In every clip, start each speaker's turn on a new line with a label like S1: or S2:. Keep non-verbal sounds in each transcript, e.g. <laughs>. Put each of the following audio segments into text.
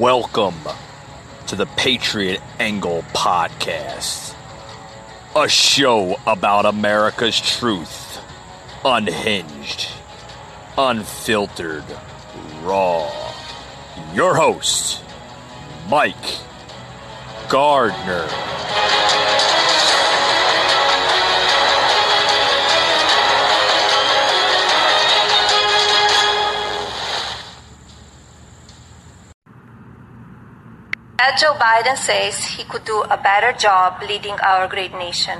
S1: Welcome to the Patriot Angle Podcast, a show about America's truth, unhinged, unfiltered, raw. Your host, Mike Gardner.
S2: As Joe Biden says he could do a better job leading our great nation.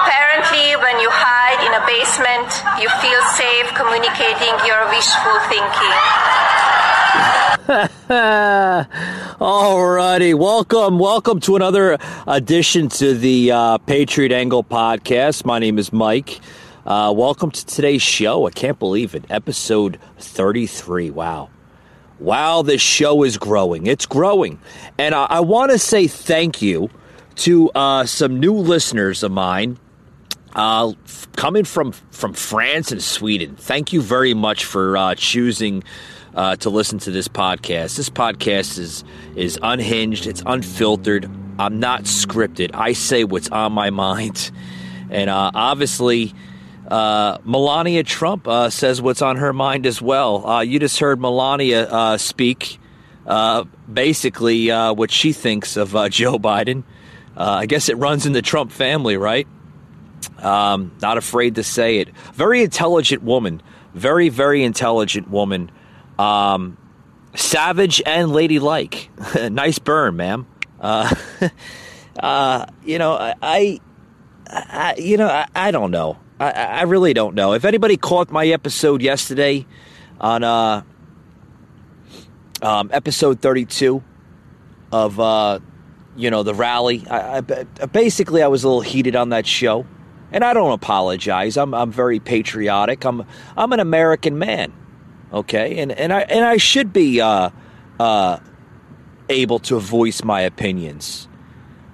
S2: Apparently, when you hide in a basement, you feel safe communicating your wishful thinking. <laughs>
S1: Alrighty, welcome, welcome to another edition to the uh, Patriot Angle podcast. My name is Mike. Uh, welcome to today's show. I can't believe it, episode thirty-three. Wow, wow, this show is growing. It's growing, and I, I want to say thank you to uh, some new listeners of mine uh, f- coming from from France and Sweden. Thank you very much for uh, choosing uh, to listen to this podcast. This podcast is is unhinged. It's unfiltered. I'm not scripted. I say what's on my <laughs> mind, and uh, obviously. Uh, Melania Trump uh, says what's on her mind as well. Uh, you just heard Melania uh, speak, uh, basically uh, what she thinks of <laughs> Joe Biden. I guess it runs in the Trump family, right? Um, not afraid to say it. Very intelligent woman. Very, very intelligent woman. Um, savage and ladylike. <laughs> nice burn, ma'am. <laughs> You know, I, I you know, I, I don't know. I, I, really don't know. If anybody caught my episode yesterday on uh, um, episode 32 of, uh, you know, the rally, I, I, basically I was a little heated on that show. And I don't apologize. I'm, I'm very patriotic. I'm, I'm an American man. Okay. And, and I, and I should be, uh, uh, able to voice my opinions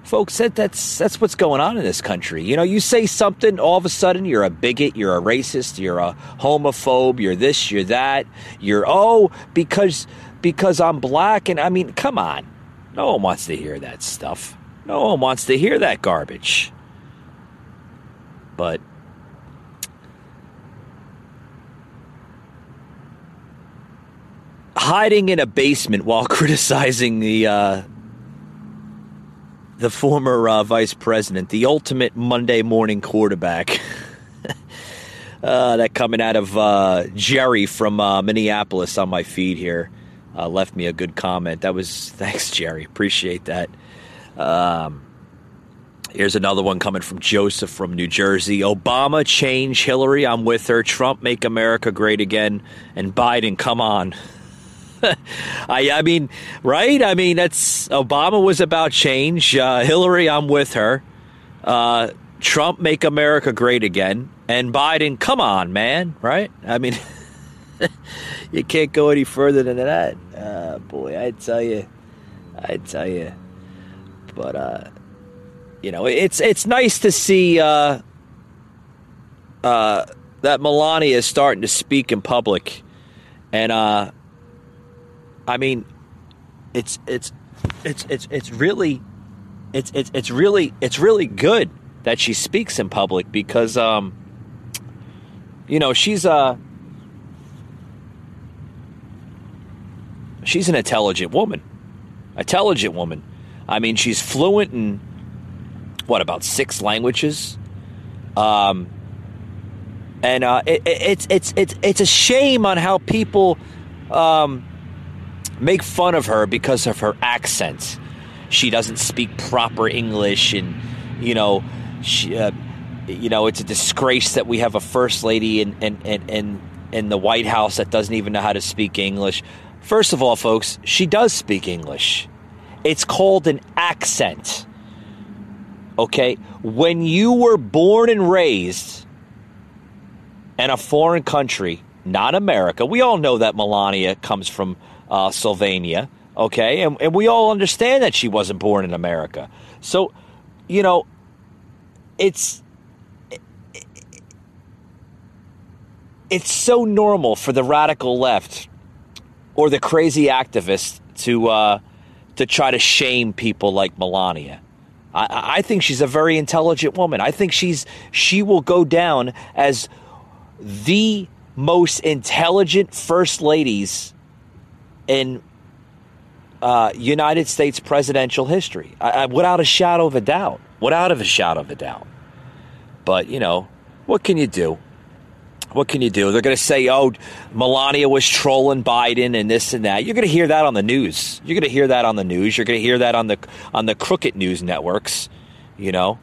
S1: folks that, that's that's what's going on in this country. You know you say something all of a sudden you're a bigot you're a racist you're a homophobe you're this you're that you're oh because because i'm black and i mean come on. No one wants to hear that stuff. No one wants to hear that garbage. But hiding in a basement while <laughs> criticizing the uh, the former uh, vice president, the ultimate Monday morning quarterback. <laughs> uh, that coming out of uh, Jerry from uh, Minneapolis on my feed here uh, left me a good comment. That was <laughs> thanks, Jerry. Appreciate that. Um, here's another one coming from Joseph from New Jersey. Obama change Hillary. I'm with her. Trump make America great again, and Biden come on. <laughs> I, I mean, right? I mean, that's Obama was about change. Uh, Hillary, I'm with her. Uh, Trump, make America great again. And Biden, come on, man, right? I mean, <laughs> you can't go any further than that. Uh, boy, I tell you, I tell you. But uh, you know, it's it's nice to see uh, uh, that Melania is starting to speak in public, and uh, I mean, it's it's it's it's it's really it's it's it's really it's really good that she speaks in public because um you know she's a she's an intelligent woman. Intelligent woman. I mean she's fluent in what about six languages? Um and uh it, it's it's it's it's a shame on how people um make fun of her because of her accent. She doesn't speak proper English, and you know, she, uh, you know, it's a disgrace that we have a first lady in in, in in in the White House that doesn't even know how to speak English. First of all, folks, she does speak English. It's called an accent. Okay? When you were born and raised in a foreign country, not America, we all know that Melania comes from uh, Sylvania, okay? And, and we all understand that she wasn't born in America. So, you know, it's it's so normal for the radical left or the crazy activists to uh, to try to shame people like Melania. I, I think she's a very intelligent woman. I think she's she will go down as the most intelligent first ladies in uh, United States presidential history, I, I, without a shadow of a doubt. Without a shadow of a doubt. But you know, what can you do? What can you do? They're going to say, "Oh, Melania was trolling Biden and this and that." You're going to hear that on the news. You're going to hear that on the news. You're going to hear that on the on the crooked news networks. You know.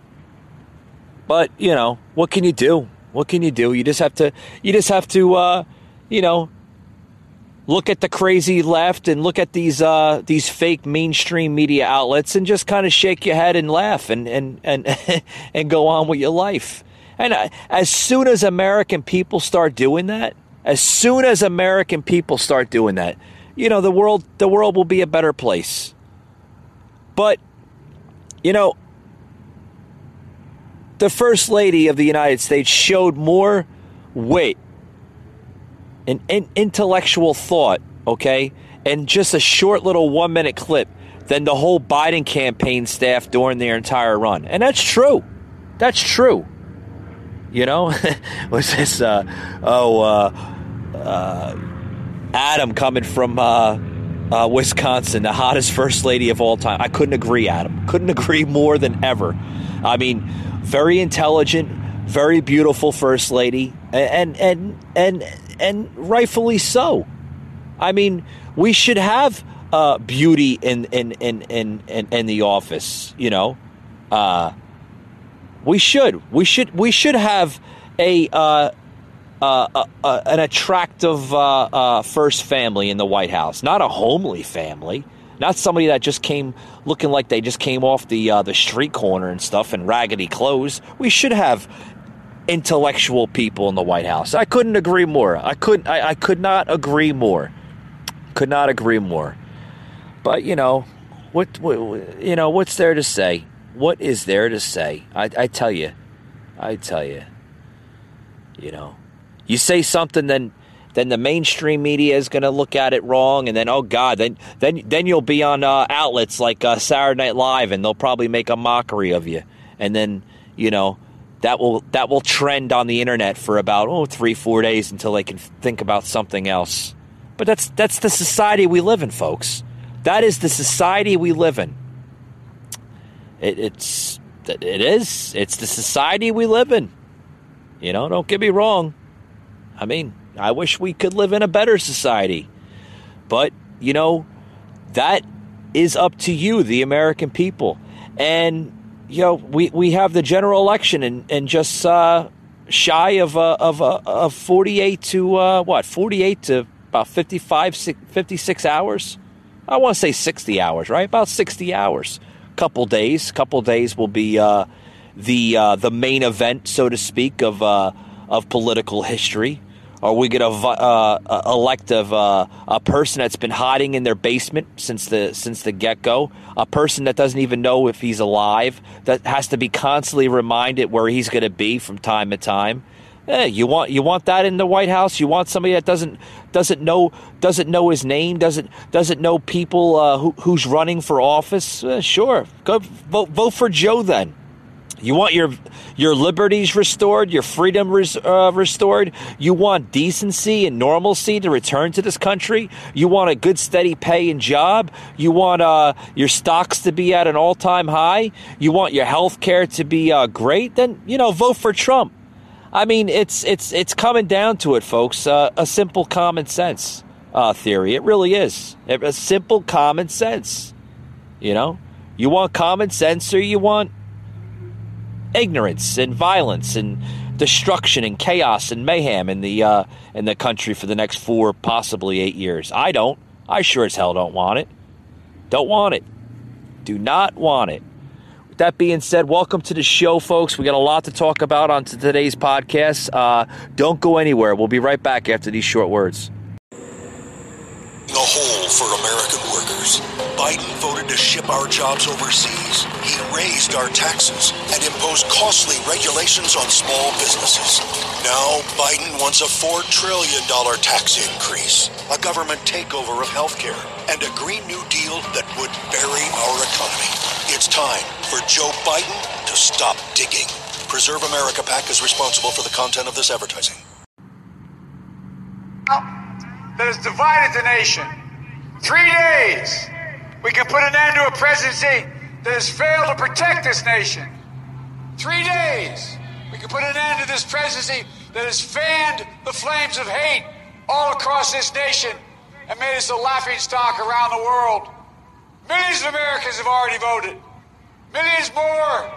S1: But you know, what can you do? What can you do? You just have to. You just have to. Uh, you know, look at the crazy left and look at these uh, these fake mainstream media outlets and just kind of shake your head and laugh and and and <laughs> and go on with your life. And uh, as soon as American people start doing that, as soon as American people start doing that, you know, the world the world will be a better place. But you know, the first lady of the United States showed more wit and, and intellectual thought, okay, and just a short little 1-minute clip than the whole Biden campaign staff during their entire run. And that's true. That's true. You know, <laughs> was this? Uh, oh, uh, uh, Adam coming from uh, uh, Wisconsin, the hottest first lady of all time. I couldn't agree, Adam. Couldn't agree more than ever. I mean, very intelligent, very beautiful first lady, and and and and rightfully so. I mean, we should have uh, beauty in in, in in in in the office. You know, uh, we should. We should. We should have a uh, uh, uh, an attractive uh, uh, first family in the White House, not a homely family, not somebody that just came looking like they just came off the uh, the street corner and stuff in raggedy clothes. We should have intellectual people in the White House. I couldn't agree more. I couldn't. I, I could not agree more. Could not agree more. But you know, what, what you know, what's there to say? what is there to say? I, I tell you, I tell you, you know, you say something, then then the mainstream media is going to look at it wrong, and then oh god, then then then you'll be on uh, outlets like uh, Saturday Night Live, and they'll probably make a mockery of you, and then you know that will that will trend on the internet for about oh three four days until they can think about something else. But that's that's the society we live in, folks. That is the society we live in. It, it's it is. It's the society we live in. You know, don't get me wrong. I mean, I wish we could live in a better society. But, you know, that is up to you, the American people. And, you know, we, we have the general election and, and just uh, shy of, uh, of, uh, of 48 to, uh, what, 48 to about 55, 56 hours? I want to say 60 hours, right? About 60 hours couple days. Couple days will be uh, the uh, the main event, so to speak, of uh, of political history. Are we going to uh, elect a, uh, a person that's been hiding in their basement since the since the get go? A person that doesn't even know if he's alive, that has to be constantly reminded where he's going to be from time to time. Eh, you want you want that in the White House? You want somebody that doesn't doesn't know doesn't know his name, doesn't doesn't know people uh, who, who's running for office? Eh, sure, go vote vote for Joe then. You want your your liberties restored, your freedom res, uh, restored. You want decency and normalcy to return to this country. You want a good, steady pay and job. You want uh, your stocks to be at an all time high. You want your health care to be uh, great. Then you know vote for Trump. I mean, it's it's it's coming down to it, folks. Uh, a simple common sense uh, theory. It really is a simple common sense. You know, you want common sense or you want ignorance and violence and destruction and chaos and mayhem in the uh, in the country for the next four, possibly eight years. I don't. I sure as hell don't want it. Don't want it. Do not want it With that being said, welcome to the show, folks. We got a lot to talk about on today's podcast. Uh, don't go anywhere. We'll be right back after these short words.
S3: The hole for American workers. Biden voted to ship our jobs overseas. Raised our taxes and imposed costly regulations on small businesses. Now, Biden wants a $4 trillion tax increase, a government takeover of healthcare, and a Green New Deal that would bury our economy. It's time for Joe Biden to stop digging. Preserve America PAC is responsible for the content of this advertising.
S4: That has divided the nation. Three days, we can put an end to a presidency that has failed to protect this nation. Three days, we can put an end to this presidency that has fanned the flames of hate all across this nation and made us a laughing stock around the world. Millions of Americans have already voted. Millions more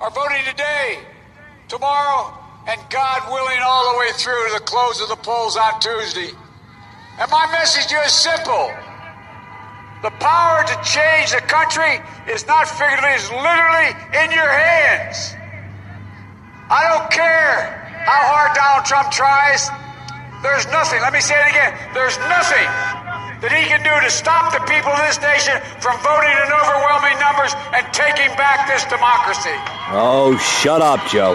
S4: are voting today, tomorrow, and God willing, all the way through to the close of the polls on Tuesday. And my message to you is simple. The power to change the country is not figuratively, it's literally in your hands. I don't care how hard Donald Trump tries. There's nothing, let me say it again, there's nothing that he can do to stop the people of this nation from voting in overwhelming numbers and taking back this democracy.
S1: Oh, shut up, Joe.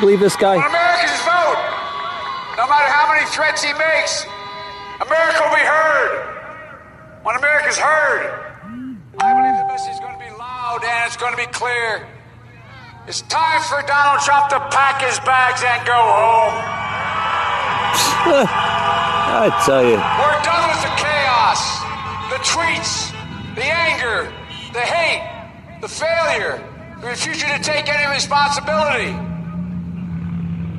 S1: Believe this guy?
S4: When Americans vote, no matter how many threats he makes, America will be heard. When America's heard, I believe the message is going to be loud and it's going to be clear. It's time for Donald Trump to pack his bags and go home. <laughs>
S1: I tell you.
S4: We're done with the chaos, the tweets, the anger, the hate, the failure, the refusal to take any responsibility.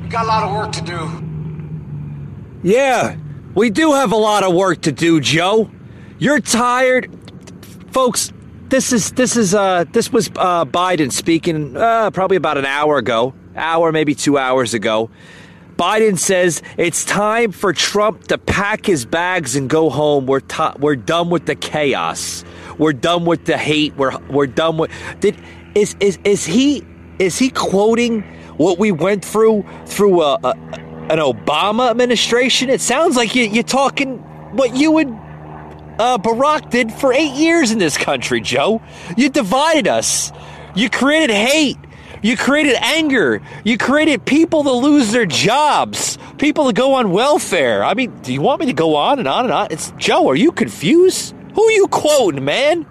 S4: We've got a lot of work to do.
S1: Yeah, we do have a lot of work to do, Joe. You're tired, folks. This is this is uh this was uh, Biden speaking uh, probably about an hour ago, hour maybe two hours ago. Biden says it's time for Trump to pack his bags and go home. We're we're done with the chaos. We're done with the hate. We're we're done with. Did is is is he is he quoting what we went through through a, a an Obama administration? It sounds like you, you're talking what you and uh, Barack did for eight years in this country, Joe. You divided us. You created hate. You created anger. You created people to lose their jobs, people to go on welfare. I mean, do you want me to go on and on and on? It's Joe. Are you confused? Who are you quoting, man?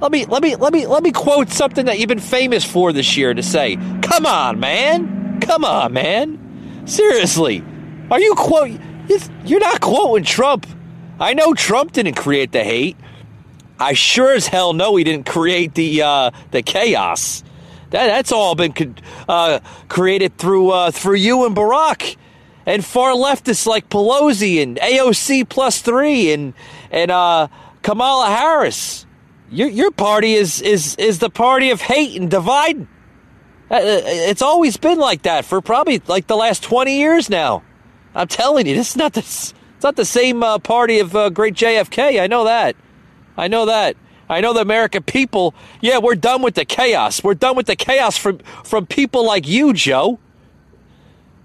S1: Let me let me let me let me quote something that you've been famous for this year to say. Come on, man. Come on, man. Seriously. Are you quote you're not quoting Trump. I know Trump didn't create the hate. I sure as hell know he didn't create the uh, the chaos. That that's all been uh, created through uh, through you and Barack and far leftists like Pelosi and AOC plus three and and uh, Kamala Harris. Your your party is is is the party of hate and dividing. Uh, it's always been like that for probably like the last twenty years now. I'm telling you, this is not this. It's not the same uh, party of uh, great JFK. I know that. I know that. I know the American people. Yeah, we're done with the chaos. We're done with the chaos from from people like you, Joe.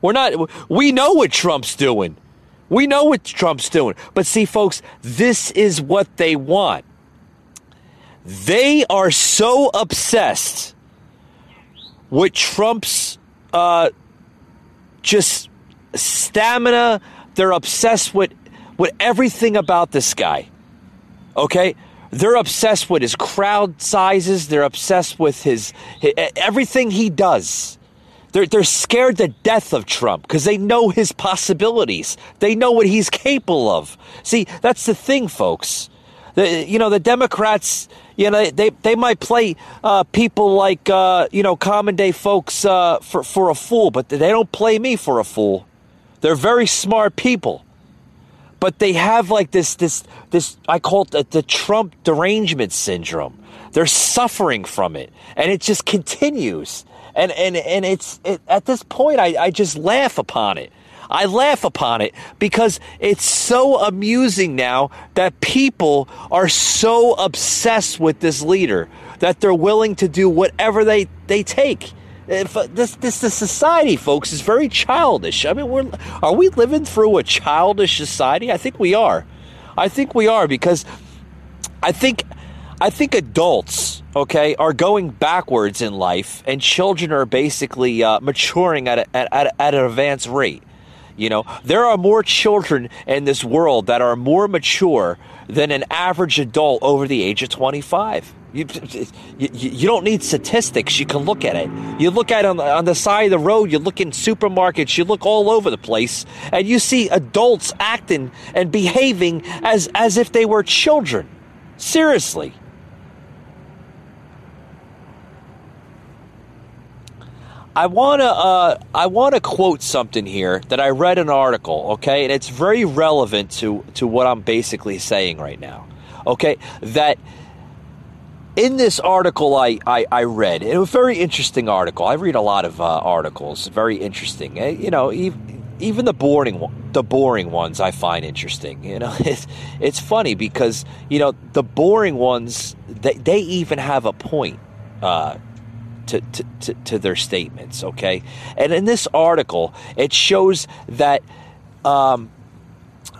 S1: We're not. We know what Trump's doing. We know what Trump's doing. But see, folks, this is what they want. They are so obsessed with Trump's uh, just stamina. They're obsessed with with everything about this guy. Okay, they're obsessed with his crowd sizes. They're obsessed with his, his everything he does. They're, they're scared to death of Trump because they know his possibilities. They know what he's capable of. See, that's the thing, folks. The, you know, the Democrats, you know, they, they might play uh, people like, uh, you know, common day folks uh, for, for a fool, but they don't play me for a fool. They're very smart people but they have like this this this I call it the, the Trump derangement syndrome. They're suffering from it, and it just continues. And and and it's it, at this point, I, I just laugh upon it. I laugh upon it because it's so amusing now that people are so obsessed with this leader that they're willing to do whatever they, they take. If, uh, this this the society, folks, is very childish. I mean, we're are we living through a childish society? I think we are. I think we are because I think I think adults okay, are going backwards in life, and children are basically uh, maturing at, a, at, at, at an advanced rate. You know, there are more children in this world that are more mature than an average adult over the age of 25. You, you, you, don't need statistics. You can look at it. You look at it on the, on the side of the road, you look in supermarkets, you look all over the place, and you see adults acting and behaving as, as if they were children. Seriously. I wanna uh, I wanna quote something here that I read an article, okay, and it's very relevant to to what I'm basically saying right now, okay. That in this article I, I, I read, it was a very interesting article. I read a lot of uh, articles, very interesting. Uh, you know, even, even the boring the boring ones I find interesting. You know, <laughs> it's it's funny because you know the boring ones they they even have a point. Uh, to, to, to, to, their statements, okay? And in this article, it shows that um,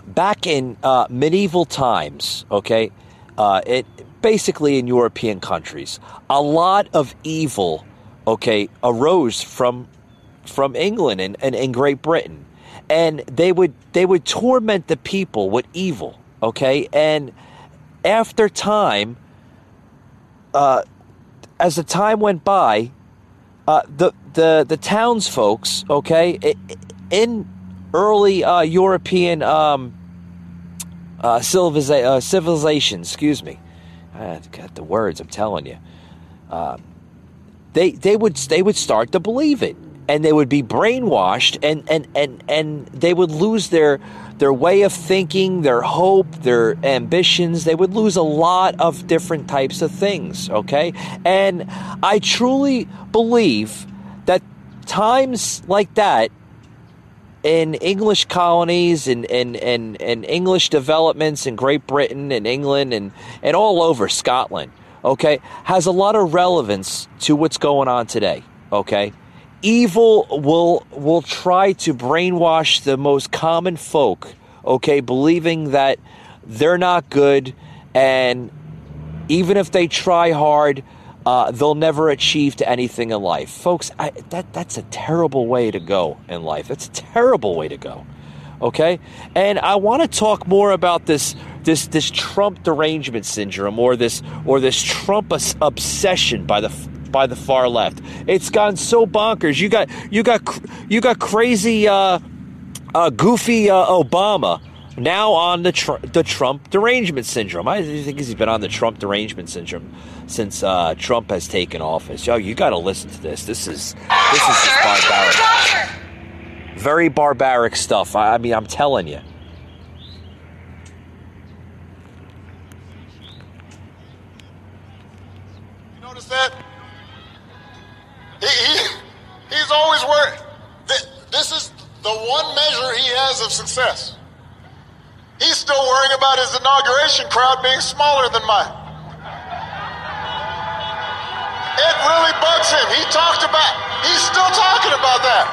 S1: back in uh, medieval times, okay, uh, it basically in European countries, a lot of evil, okay, arose from from England and, and, and Great Britain, and they would they would torment the people with evil, okay, and after time, uh, as the time went by, uh, the the the townsfolks, okay, in early uh, European um, uh, civiliza- uh, civilization, excuse me, I got the words. I'm telling you, uh, they they would they would start to believe it, and they would be brainwashed, and and and and they would lose their their way of thinking, their hope, their ambitions. They would lose a lot of different types of things, okay? And I truly believe that times like that in English colonies and, and, and, and English developments in Great Britain and England and, and all over Scotland, okay, has a lot of relevance to what's going on today, okay? evil will will try to brainwash the most common folk, okay, believing that they're not good and even if they try hard, uh, they'll never achieve to anything in life. Folks, I, that that's a terrible way to go in life. That's a terrible way to go. Okay? And I want to talk more about this this this Trump derangement syndrome or this or this Trump obsession by the by the far left. It's gone so bonkers. You got you got you got crazy uh, uh, goofy uh, Obama now on the tr- the Trump derangement syndrome. I think he's been on the Trump derangement syndrome since uh, Trump has taken office. Yo, you got to listen to this. This is this is just barbaric. Very barbaric stuff. I, I mean, I'm telling you.
S5: You notice that? He, he, he's always worried. This is the one measure he has of success. Still worrying about his inauguration crowd being smaller than mine. It really bugs him. He talked about, he's still talking about that.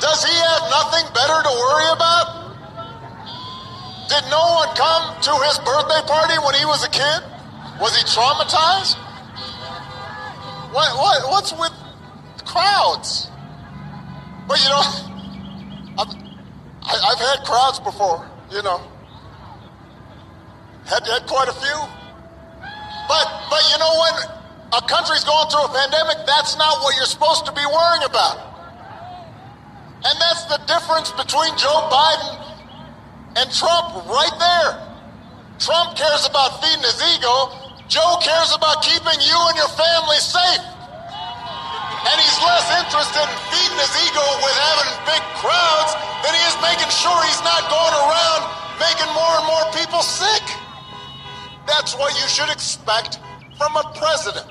S5: Does he have nothing better to worry about? Did no one come to his birthday party when he was a kid? Was he traumatized? What, what, what's with crowds? But you know, <laughs> I've, I, have had crowds before, you know. Had, had quite a few. But, but you know, when a country's going through a pandemic, that's not what you're supposed to be worrying about. And that's the difference between Joe Biden and Trump right there. Trump cares about feeding his ego. Joe cares about keeping you and your family safe. And he's less interested in feeding his ego with having big crowds than he is making sure he's not going around making more and more people sick. That's what you should expect from a president.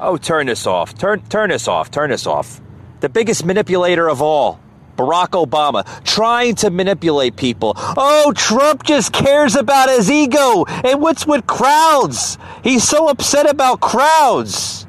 S1: Oh, turn this off. Turn turn this off. Turn this off. The biggest manipulator of all. Barack Obama trying to manipulate people. Oh, Trump just cares about his ego. And what's with crowds? He's so upset about crowds.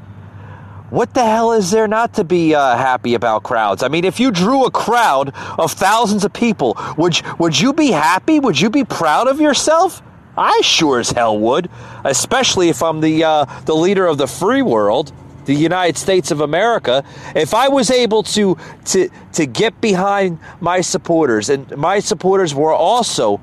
S1: What the hell is there not to be uh, happy about crowds? I mean, if you drew a crowd of thousands of people, would would you be happy? Would you be proud of yourself? I sure as hell would, especially if I'm the uh, the leader of the free world, the United States of America. If I was able to to to get behind my supporters, and my supporters were also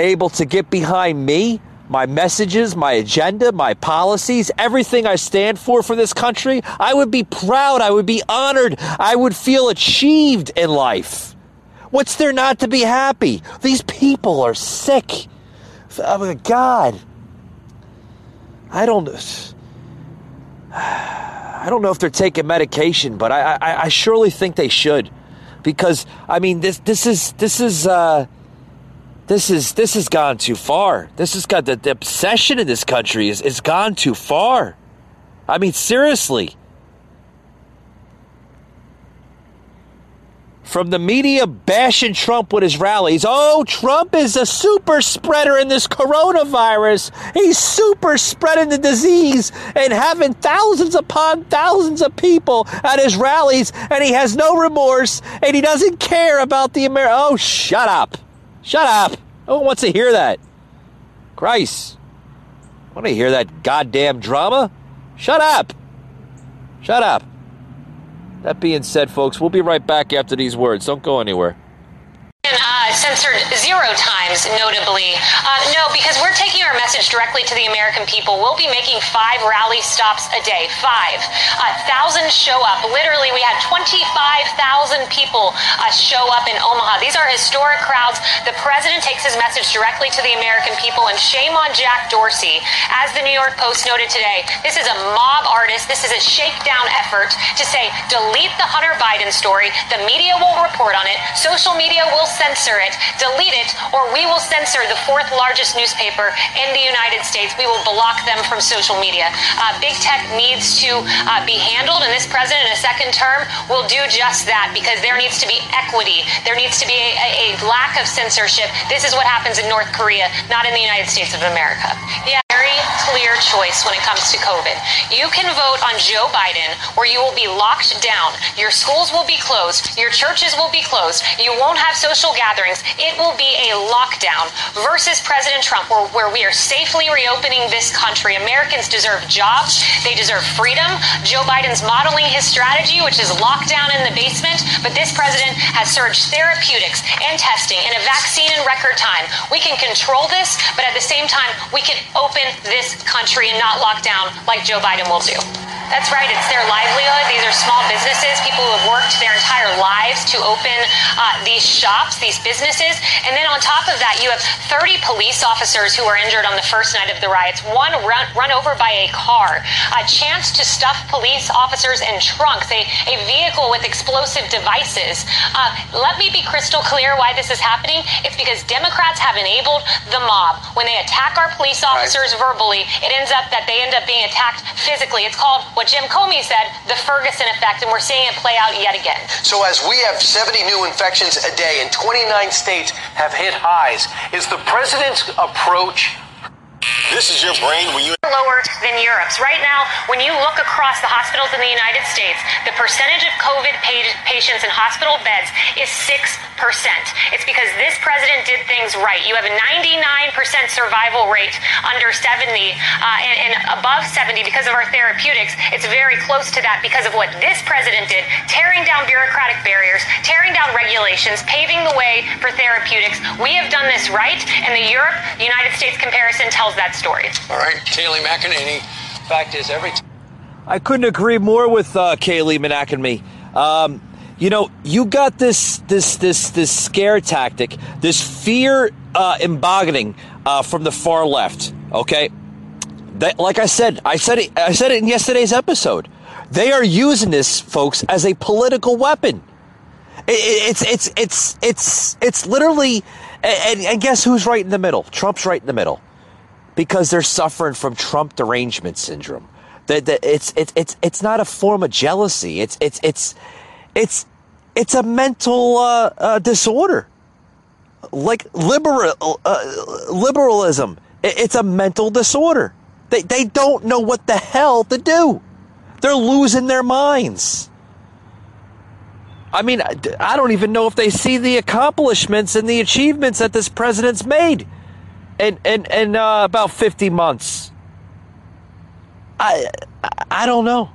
S1: able to get behind me, my messages, my agenda, my policies, everything I stand for for this country, I would be proud. I would be honored. I would feel achieved in life. What's there not to be happy? These people are sick. Oh my God. I don't. <sighs> I don't know if they're taking medication, but I, I, I surely think they should, because I mean this this is this is uh, this is this has gone too far. This has got the, the obsession in this country is is gone too far. I mean seriously. from the media bashing Trump with his rallies. Oh, Trump is a super spreader in this coronavirus. He's super spreading the disease and having thousands upon thousands of people at his rallies, and he has no remorse and he doesn't care about the American. Oh, shut up. Shut up. No one wants to hear that. Christ. Want to hear that goddamn drama? Shut up. Shut up. That being said, folks, we'll be right back after these words. Don't go anywhere.
S6: Censored zero times, notably. Uh, no, because we're taking our message directly to the American people. We'll be making five rally stops a day. Five. Uh, thousands show up. Literally, we had 25,000 people uh, show up in Omaha. These are historic crowds. The president takes his message directly to the American people, and shame on Jack Dorsey. As the New York Post noted today, this is a mob artist. This is a shakedown effort to say, delete the Hunter Biden story. The media won't report on it. Social media will censor it, delete it, or we will censor the fourth largest newspaper in the United States. We will block them from social media. Uh, big tech needs to uh, be handled, and this president in a second term will do just that because there needs to be equity. There needs to be a, a lack of censorship. This is what happens in North Korea, not in the United States of America. Yeah, clear choice when it comes to COVID. You can vote on Joe Biden, or you will be locked down. Your schools will be closed. Your churches will be closed. You won't have social gatherings, it will be a lockdown versus President Trump, where, where we are safely reopening this country. Americans deserve jobs, they deserve freedom. Joe Biden's modeling his strategy, which is lockdown in the basement, but this president has surged therapeutics and testing and a vaccine in record time. We can control this, but at the same time, we can open this country and not lock down like Joe Biden will do. That's right. It's their livelihood. These are small businesses, people who have worked their entire lives to open uh, these shops, these businesses. And then on top of that, you have 30 police officers who were injured on the first night of the riots, one run, run over by a car, a chance to stuff police officers in trunks, a, a vehicle with explosive devices. Uh, let me be crystal clear why this is happening. It's because Democrats have enabled the mob. When they attack our police officers right. verbally, it ends up that they end up being attacked physically. It's called what Jim Comey said, the Ferguson effect, and we're seeing it play out yet again.
S7: So, as we have 70 new infections a day and 29 states have hit highs, is the president's approach
S3: this is your brain when you
S6: lower than Europe's. Right now, when you look across the hospitals in the United States, the percentage of COVID patients in hospital beds is 6%. It's because this president did things right. You have a 99% survival rate under 70 uh, and, and above 70 because of our therapeutics. It's very close to that because of what this president did, tearing down bureaucratic barriers, tearing down regulations, paving the way for therapeutics. We have done this right, and the Europe, United States comparison tells that story.
S7: All right, Kayleigh McEnany. Fact is, every. T-
S1: I couldn't agree more with uh, Kayleigh McEnany. Um, you know, you got this this this this scare tactic, this fear uh, uh, from the far left. Okay, that, like I said, I said it. I said it in yesterday's episode. They are using this, folks, as a political weapon. It, it, it's it's it's it's it's literally, and, and guess who's right in the middle? Trump's right in the middle because they're suffering from Trump derangement syndrome. That it's it's it's it's not a form of jealousy. It's it's it's it's it's a mental uh, uh, disorder, like liberal uh, liberalism. It's a mental disorder. They they don't know what the hell to do. They're losing their minds. I mean, I don't even know if they see the accomplishments and the achievements that this president's made in in, in uh, about 50 months. I I don't know.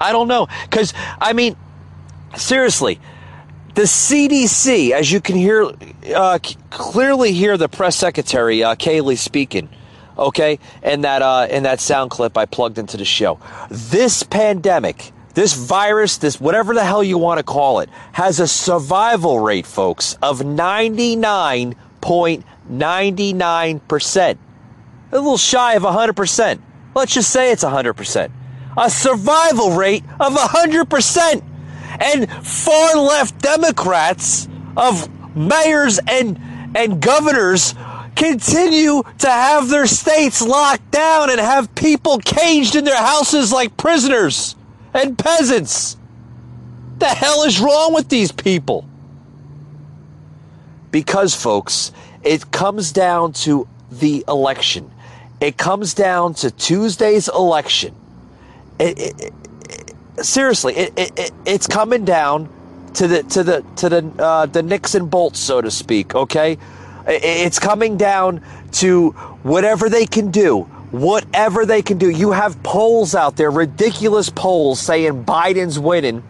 S1: I don't know cuz I mean seriously, the CDC, as you can hear, uh, clearly hear the press secretary uh, Kayleigh speaking, okay, in that uh, in that sound clip I plugged into the show. This pandemic, this virus, this whatever the hell you want to call it, has a survival rate, folks, of ninety nine point ninety nine percent, a little shy of hundred percent. Let's just say it's hundred percent. A survival rate of hundred percent and far left Democrats of mayors and and governors continue to have their states locked down and have people caged in their houses like prisoners and peasants. The hell is wrong with these people? Because, folks, it comes down to the election. It comes down to Tuesday's election. It, it, seriously, it, it, it's coming down to the to the to the uh, the Nixon bolts, so to speak. Okay, it's coming down to whatever they can do. Whatever they can do. You have polls out there, ridiculous polls saying Biden's winning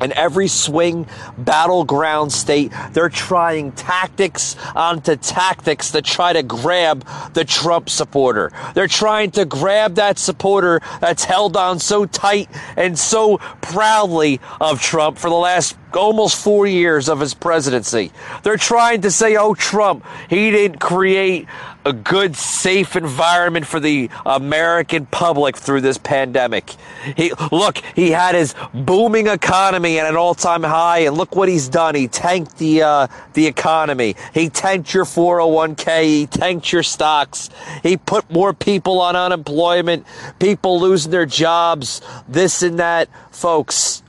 S1: in every swing battleground state, they're trying tactics onto tactics to try to grab the Trump supporter. They're trying to grab that supporter that's held on so tight and so proudly of Trump for the last almost four years of his presidency. They're trying to say, oh, Trump, he didn't create a good, safe environment for the American public through this pandemic. He look, he had his booming economy at an all-time high, and look what he's done. He tanked the uh, the economy. He tanked your 401k. He tanked your stocks. He put more people on unemployment. People losing their jobs. This and that, folks.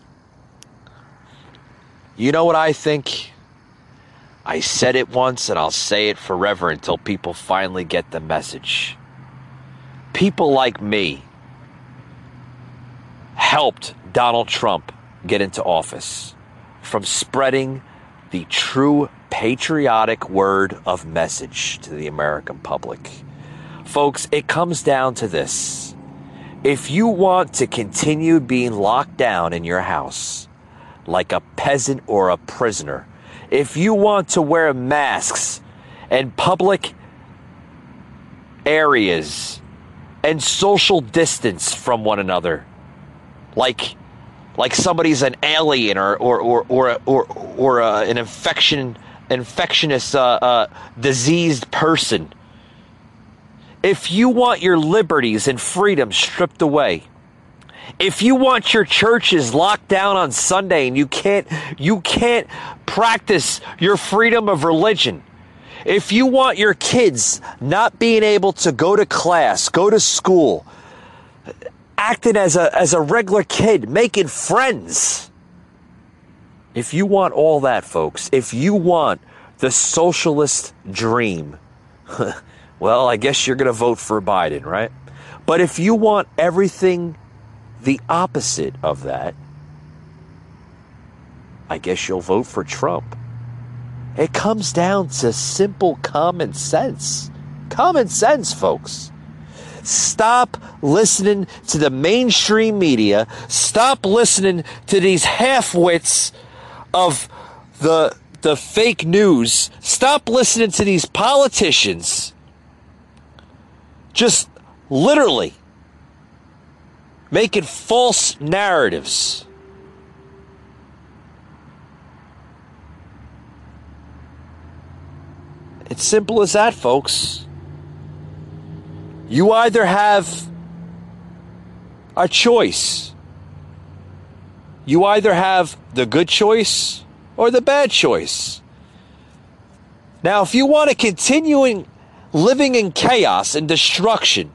S1: You know what I think? I said it once and I'll say it forever until people finally get the message. People like me helped Donald Trump get into office from spreading the true patriotic word of message to the American public. Folks, it comes down to this. If you want to continue being locked down in your house, like a peasant or a prisoner. If you want to wear masks and public areas and social distance from one another, like like somebody's an alien or or or or or, or uh, an infection infectious uh, uh, diseased person. If you want your liberties and freedoms stripped away, if you want your churches locked down on Sunday and you can't you can't practice your freedom of religion, if you want your kids not being able to go to class, go to school, acting as a as a regular kid, making friends. If you want all that, folks, if you want the socialist dream, <laughs> well, I guess you're going to vote for Biden, right? But if you want everything the opposite of that, I guess you'll vote for Trump. It comes down to simple common sense. Common sense, folks. Stop listening to the mainstream media. Stop listening to these half-wits of the the fake news. Stop listening to these politicians. Just literally making false narratives. It's simple as that, folks. You either have a choice. You either have the good choice or the bad choice. Now, if you want to continue living in chaos and destruction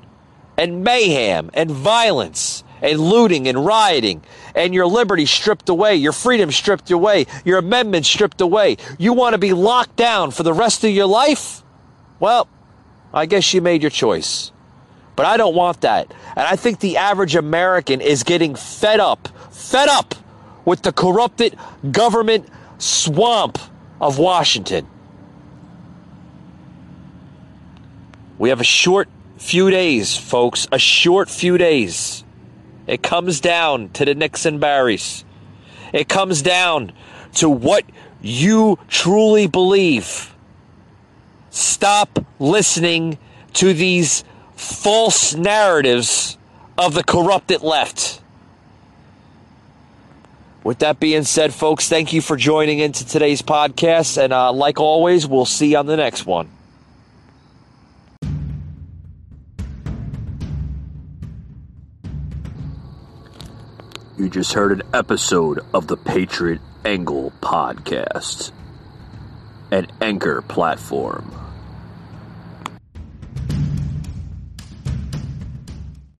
S1: and mayhem and violence and looting and rioting and your liberty stripped away, your freedom stripped away, your amendments stripped away. You want to be locked down for the rest of your life? Well, I guess you made your choice. But I don't want that. And I think the average American is getting fed up, fed up with the corrupted government swamp of Washington. We have a short few days, folks. A short few days. It comes down to the Nixon Barrys. It comes down to what you truly believe. Stop listening to these false narratives of the corrupted left. With that being said, folks, thank you for joining into today's podcast. And uh, like always, we'll see you on the next one. You just heard an episode of the Patriot Angle podcast, an anchor platform.